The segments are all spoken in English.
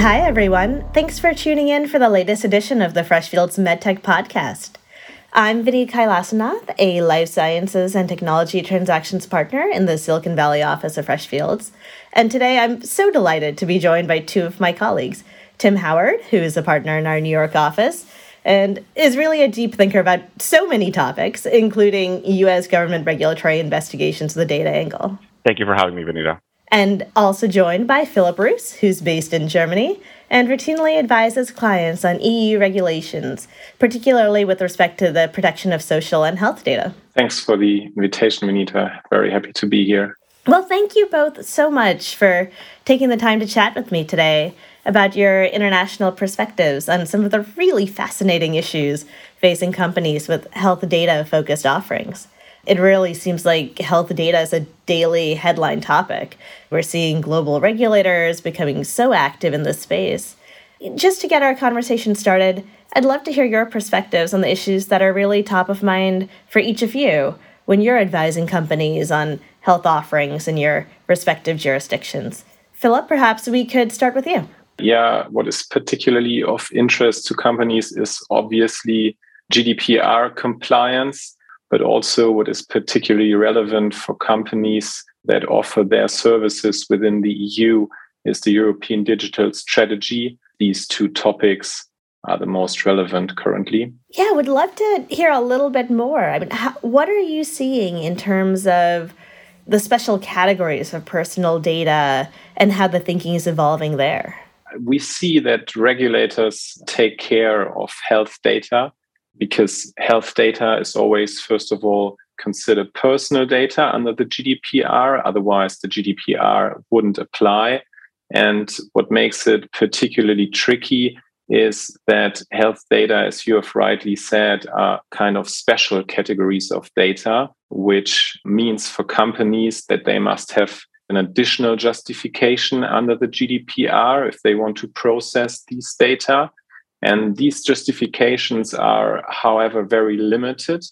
Hi, everyone. Thanks for tuning in for the latest edition of the Freshfields MedTech Podcast. I'm Vinny Kailasanath, a life sciences and technology transactions partner in the Silicon Valley office of Freshfields. And today I'm so delighted to be joined by two of my colleagues Tim Howard, who is a partner in our New York office and is really a deep thinker about so many topics, including U.S. government regulatory investigations of the data angle. Thank you for having me, Vinita. And also joined by Philipp Roos, who's based in Germany and routinely advises clients on EU regulations, particularly with respect to the protection of social and health data. Thanks for the invitation, Vinita. Very happy to be here. Well, thank you both so much for taking the time to chat with me today about your international perspectives on some of the really fascinating issues facing companies with health data focused offerings it really seems like health data is a daily headline topic. We're seeing global regulators becoming so active in this space. Just to get our conversation started, I'd love to hear your perspectives on the issues that are really top of mind for each of you when you're advising companies on health offerings in your respective jurisdictions. Philipp, perhaps we could start with you. Yeah, what is particularly of interest to companies is obviously GDPR compliance but also what is particularly relevant for companies that offer their services within the EU is the European Digital Strategy. These two topics are the most relevant currently. Yeah, I would love to hear a little bit more. I mean, how, what are you seeing in terms of the special categories of personal data and how the thinking is evolving there? We see that regulators take care of health data because health data is always, first of all, considered personal data under the GDPR. Otherwise, the GDPR wouldn't apply. And what makes it particularly tricky is that health data, as you have rightly said, are kind of special categories of data, which means for companies that they must have an additional justification under the GDPR if they want to process these data. And these justifications are, however, very limited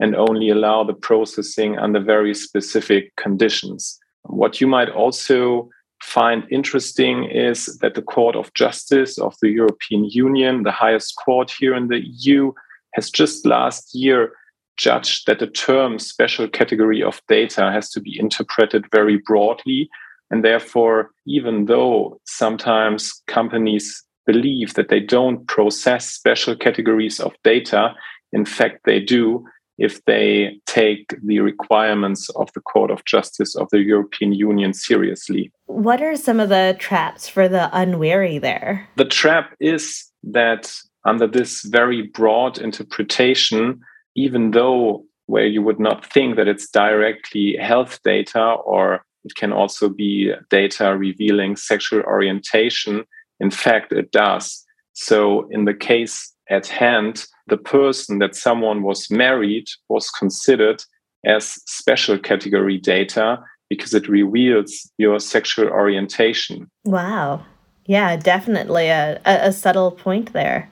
and only allow the processing under very specific conditions. What you might also find interesting is that the Court of Justice of the European Union, the highest court here in the EU, has just last year judged that the term special category of data has to be interpreted very broadly. And therefore, even though sometimes companies believe that they don't process special categories of data. In fact, they do if they take the requirements of the Court of Justice of the European Union seriously. What are some of the traps for the unwary there? The trap is that under this very broad interpretation, even though where you would not think that it's directly health data or it can also be data revealing sexual orientation, in fact, it does. So, in the case at hand, the person that someone was married was considered as special category data because it reveals your sexual orientation. Wow. Yeah, definitely a, a, subtle point there.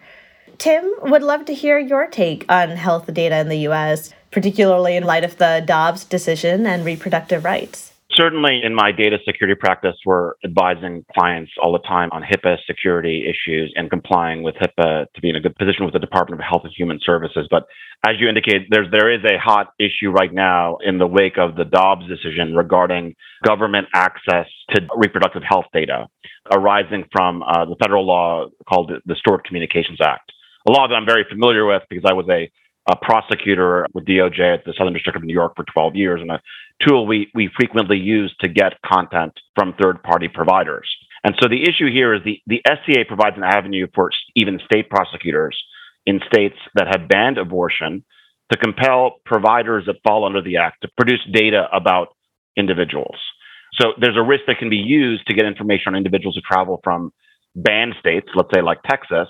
Tim, would love to hear your take on health data in the US, particularly in light of the Dobbs decision and reproductive rights. Certainly, in my data security practice, we're advising clients all the time on HIPAA security issues and complying with HIPAA to be in a good position with the Department of Health and Human Services. But as you indicate, there's there is a hot issue right now in the wake of the Dobbs decision regarding government access to reproductive health data arising from uh, the federal law called the Stored Communications Act. A law that I'm very familiar with because I was a a prosecutor with DOJ at the Southern District of New York for 12 years, and a tool we, we frequently use to get content from third party providers. And so the issue here is the, the SCA provides an avenue for even state prosecutors in states that have banned abortion to compel providers that fall under the act to produce data about individuals. So there's a risk that can be used to get information on individuals who travel from banned states, let's say like Texas,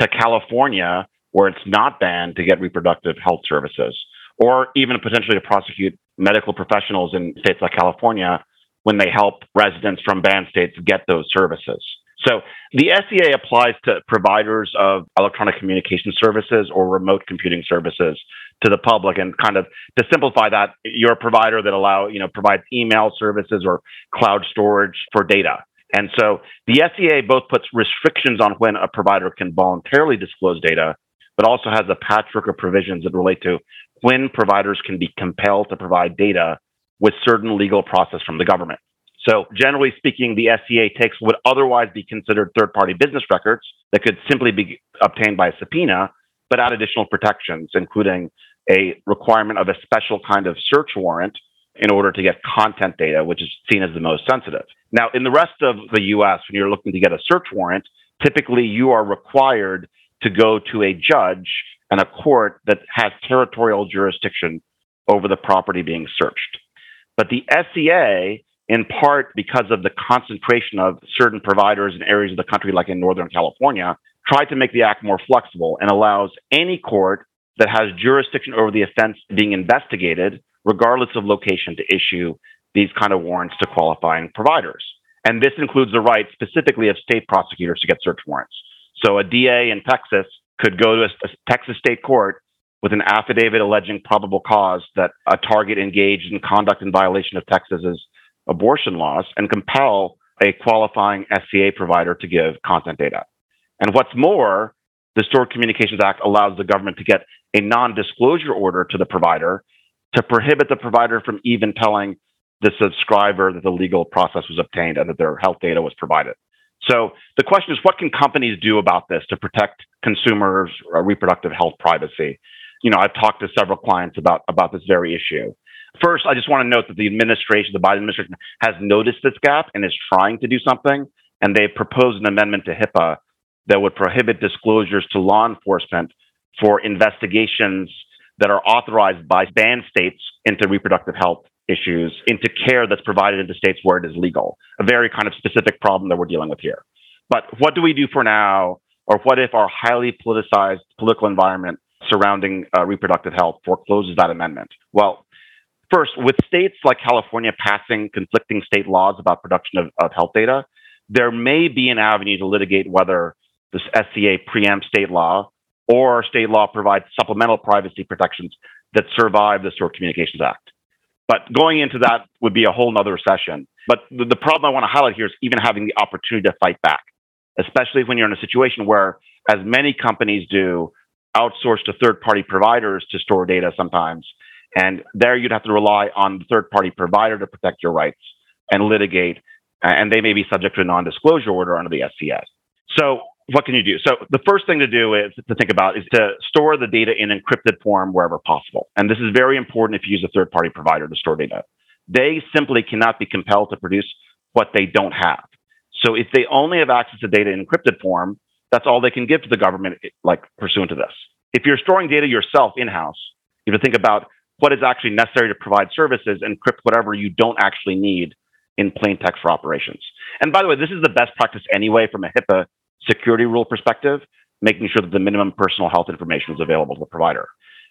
to California where it's not banned to get reproductive health services, or even potentially to prosecute medical professionals in states like California when they help residents from banned states get those services. So the SCA applies to providers of electronic communication services or remote computing services to the public and kind of to simplify that you're a provider that allow you know provides email services or cloud storage for data And so the SCA both puts restrictions on when a provider can voluntarily disclose data, but also has a patchwork of provisions that relate to when providers can be compelled to provide data with certain legal process from the government. So, generally speaking, the SCA takes what would otherwise be considered third party business records that could simply be obtained by a subpoena, but add additional protections, including a requirement of a special kind of search warrant in order to get content data, which is seen as the most sensitive. Now, in the rest of the US, when you're looking to get a search warrant, typically you are required to go to a judge and a court that has territorial jurisdiction over the property being searched. But the SCA, in part because of the concentration of certain providers in areas of the country, like in Northern California, tried to make the act more flexible and allows any court that has jurisdiction over the offense being investigated, regardless of location, to issue these kind of warrants to qualifying providers. And this includes the right specifically of state prosecutors to get search warrants. So a DA in Texas could go to a, a Texas state court with an affidavit alleging probable cause that a target engaged in conduct in violation of Texas's abortion laws and compel a qualifying SCA provider to give content data. And what's more, the Stored Communications Act allows the government to get a non disclosure order to the provider to prohibit the provider from even telling the subscriber that the legal process was obtained and that their health data was provided. So the question is, what can companies do about this to protect consumers' uh, reproductive health privacy? You know, I've talked to several clients about about this very issue. First, I just want to note that the administration, the Biden administration, has noticed this gap and is trying to do something. And they proposed an amendment to HIPAA that would prohibit disclosures to law enforcement for investigations that are authorized by banned states into reproductive health issues into care that's provided into states where it is legal. A very kind of specific problem that we're dealing with here. But what do we do for now? Or what if our highly politicized political environment surrounding uh, reproductive health forecloses that amendment? Well, first, with states like California passing conflicting state laws about production of, of health data, there may be an avenue to litigate whether this SCA preempts state law or state law provides supplemental privacy protections that survive the Stored Communications Act. But going into that would be a whole nother session. But the, the problem I want to highlight here is even having the opportunity to fight back, especially when you're in a situation where, as many companies do, outsource to third party providers to store data sometimes. And there you'd have to rely on the third party provider to protect your rights and litigate. And they may be subject to a non disclosure order under the SCA. So what can you do? So the first thing to do is to think about is to store the data in encrypted form wherever possible. And this is very important if you use a third party provider to store data. They simply cannot be compelled to produce what they don't have. So if they only have access to data in encrypted form, that's all they can give to the government, like pursuant to this. If you're storing data yourself in house, you have to think about what is actually necessary to provide services, encrypt whatever you don't actually need in plain text for operations. And by the way, this is the best practice anyway from a HIPAA security rule perspective, making sure that the minimum personal health information is available to the provider.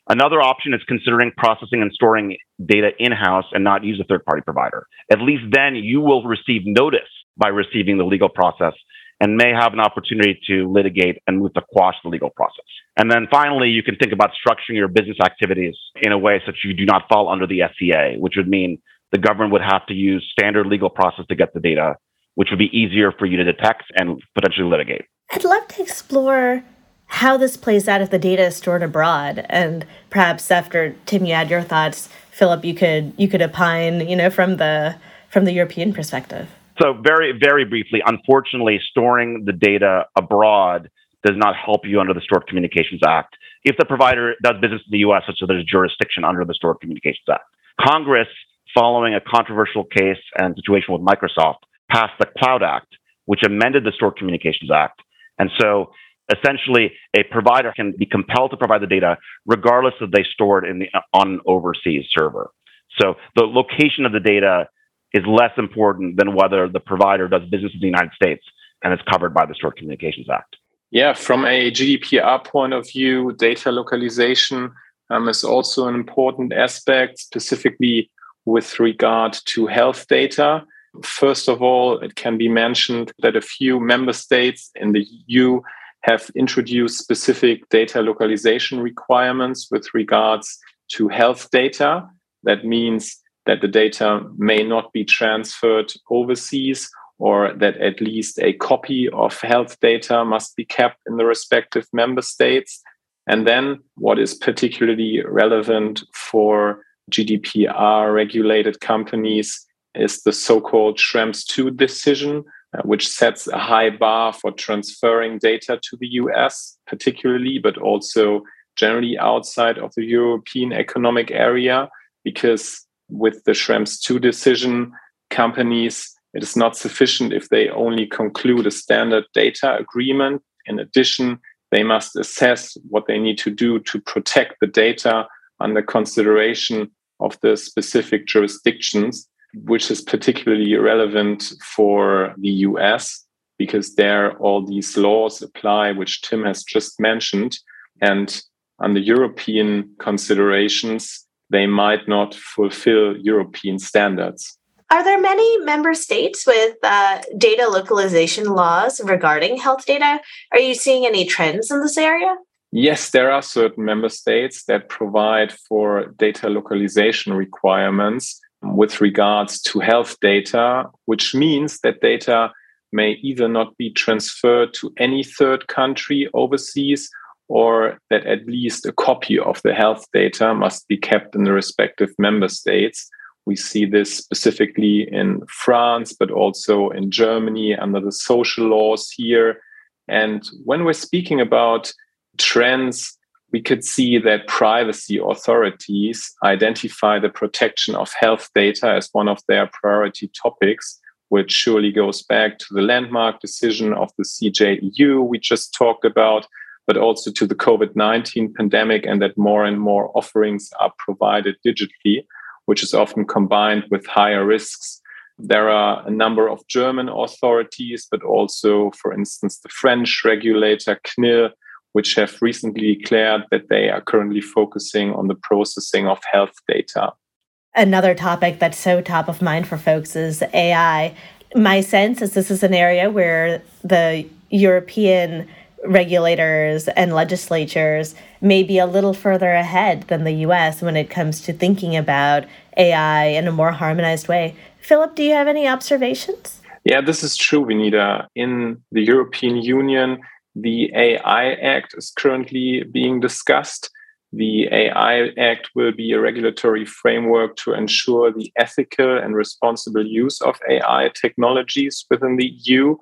Another option is considering processing and storing data in house and not use a third party provider. At least then you will receive notice by receiving the legal process and may have an opportunity to litigate and move to quash the legal process. And then finally, you can think about structuring your business activities in a way such you do not fall under the SCA, which would mean the government would have to use standard legal process to get the data which would be easier for you to detect and potentially litigate. I'd love to explore how this plays out if the data is stored abroad, and perhaps after Tim, you add your thoughts, Philipp, you could you could opine, you know, from the from the European perspective. So very very briefly, unfortunately, storing the data abroad does not help you under the Stored Communications Act. If the provider does business in the U.S., such as there's jurisdiction under the Stored Communications Act, Congress, following a controversial case and situation with Microsoft, passed the Cloud Act, which amended the Stored Communications Act. And so essentially a provider can be compelled to provide the data regardless of they store it in the, on an overseas server. So the location of the data is less important than whether the provider does business in the United States and is covered by the Stored Communications Act. Yeah, from a GDPR point of view, data localization um, is also an important aspect, specifically with regard to health data. First of all, it can be mentioned that a few member states in the EU have introduced specific data localization requirements with regards to health data. That means that the data may not be transferred overseas or that at least a copy of health data must be kept in the respective member states. And then, what is particularly relevant for GDPR regulated companies is the so called Schrems II decision, uh, which sets a high bar for transferring data to the US, particularly, but also generally outside of the European Economic Area, because with the Schrems II decision, companies, it is not sufficient if they only conclude a standard data agreement. In addition, they must assess what they need to do to protect the data under consideration of the specific jurisdictions, which is particularly relevant for the US because there all these laws apply, which Tim has just mentioned. And under European considerations, they might not fulfill European standards. Are there many member states with uh, data localization laws regarding health data? Are you seeing any trends in this area? Yes, there are certain member states that provide for data localization requirements with regards to health data, which means that data may either not be transferred to any third country overseas or that at least a copy of the health data must be kept in the respective member states. We see this specifically in France, but also in Germany under the social laws here. And when we're speaking about trends, we could see that privacy authorities identify the protection of health data as one of their priority topics, which surely goes back to the landmark decision of the CJEU we just talked about, but also to the COVID 19 pandemic, and that more and more offerings are provided digitally, which is often combined with higher risks. There are a number of German authorities, but also, for instance, the French regulator CNIL which have recently declared that they are currently focusing on the processing of health data. Another topic that's so top of mind for folks is AI. My sense is this is an area where the European regulators and legislatures may be a little further ahead than the US when it comes to thinking about AI in a more harmonized way. Philipp, do you have any observations? Yeah, this is true, Vinita. In the European Union, the AI Act is currently being discussed. The AI Act will be a regulatory framework to ensure the ethical and responsible use of AI technologies within the EU.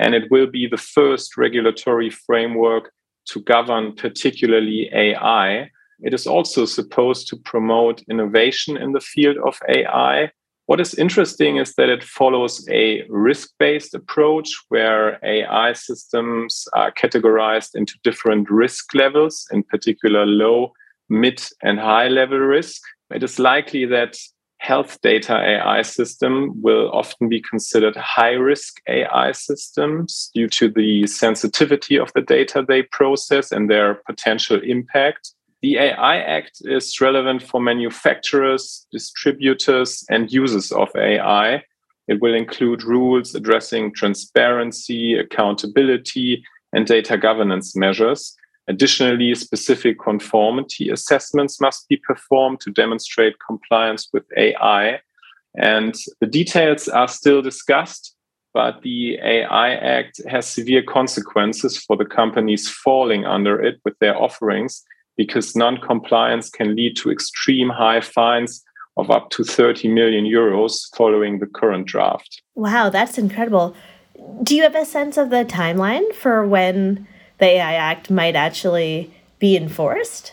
And it will be the first regulatory framework to govern particularly AI. It is also supposed to promote innovation in the field of AI what is interesting is that it follows a risk based approach where AI systems are categorized into different risk levels, in particular low, mid, and high level risk. It is likely that health data AI system will often be considered high risk AI systems due to the sensitivity of the data they process and their potential impact. The AI Act is relevant for manufacturers, distributors, and users of AI. It will include rules addressing transparency, accountability, and data governance measures. Additionally, specific conformity assessments must be performed to demonstrate compliance with AI. And the details are still discussed, but the AI Act has severe consequences for the companies falling under it with their offerings because non-compliance can lead to extreme high fines of up to 30 million euros following the current draft. Wow, that's incredible. Do you have a sense of the timeline for when the AI Act might actually be enforced?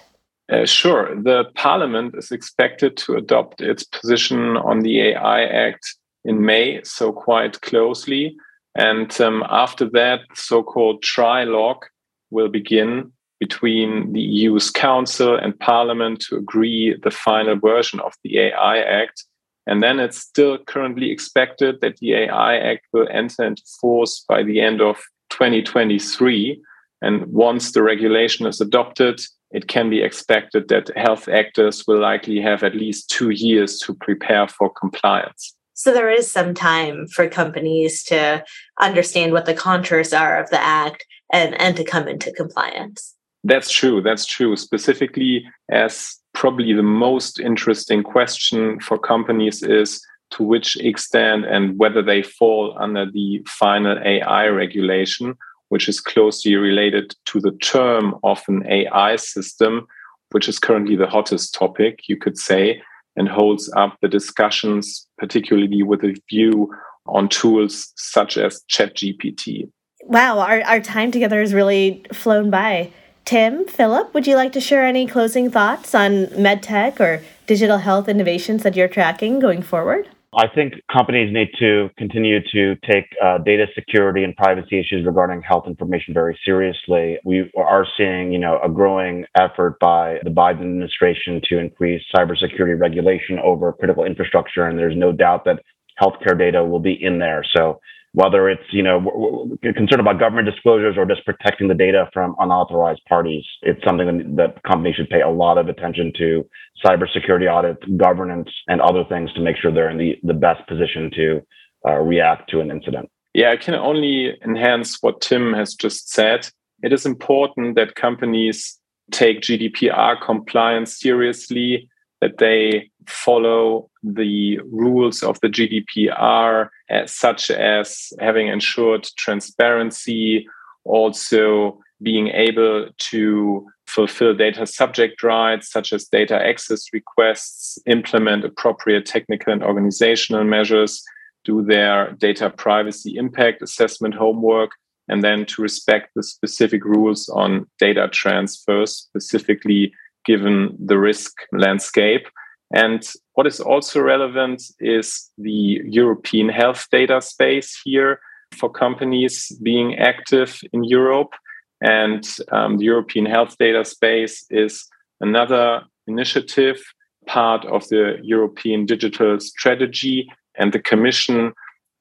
Uh, sure. The Parliament is expected to adopt its position on the AI Act in May, so quite closely. And um, after that, so called trilogue will begin between the EU's Council and Parliament to agree the final version of the AI Act. And then it's still currently expected that the AI Act will enter into force by the end of 2023. And once the regulation is adopted, it can be expected that health actors will likely have at least two years to prepare for compliance. So there is some time for companies to understand what the contours are of the act and, and to come into compliance. That's true. That's true. Specifically, as probably the most interesting question for companies is to which extent and whether they fall under the final AI regulation, which is closely related to the term of an AI system, which is currently the hottest topic, you could say, and holds up the discussions, particularly with a view on tools such as ChatGPT. Wow, our, our time together has really flown by. Tim, Philipp, would you like to share any closing thoughts on medtech or digital health innovations that you're tracking going forward? I think companies need to continue to take uh, data security and privacy issues regarding health information very seriously. We are seeing, you know, a growing effort by the Biden administration to increase cybersecurity regulation over critical infrastructure, and there's no doubt that healthcare data will be in there. So whether it's you know concerned about government disclosures or just protecting the data from unauthorized parties. It's something that companies should pay a lot of attention to cybersecurity audits, governance, and other things to make sure they're in the, the best position to uh, react to an incident. Yeah, I can only enhance what Tim has just said. It is important that companies take GDPR compliance seriously that they follow the rules of the GDPR, such as having ensured transparency, also being able to fulfill data subject rights, such as data access requests, implement appropriate technical and organizational measures, do their data privacy impact assessment homework, and then to respect the specific rules on data transfers, specifically given the risk landscape. And what is also relevant is the European health data space here for companies being active in Europe. And um, the European health data space is another initiative, part of the European digital strategy. And the Commission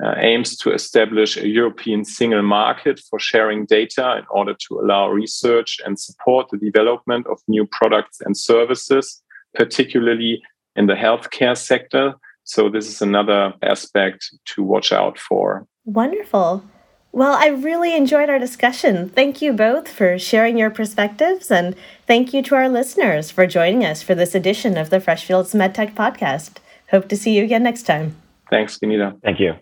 uh, aims to establish a European single market for sharing data in order to allow research and support the development of new products and services, particularly in the healthcare sector. So, this is another aspect to watch out for. Wonderful. Well, I really enjoyed our discussion. Thank you both for sharing your perspectives, and thank you to our listeners for joining us for this edition of the Freshfields MedTech Podcast. Hope to see you again next time. Thanks, Vinita. Thank you.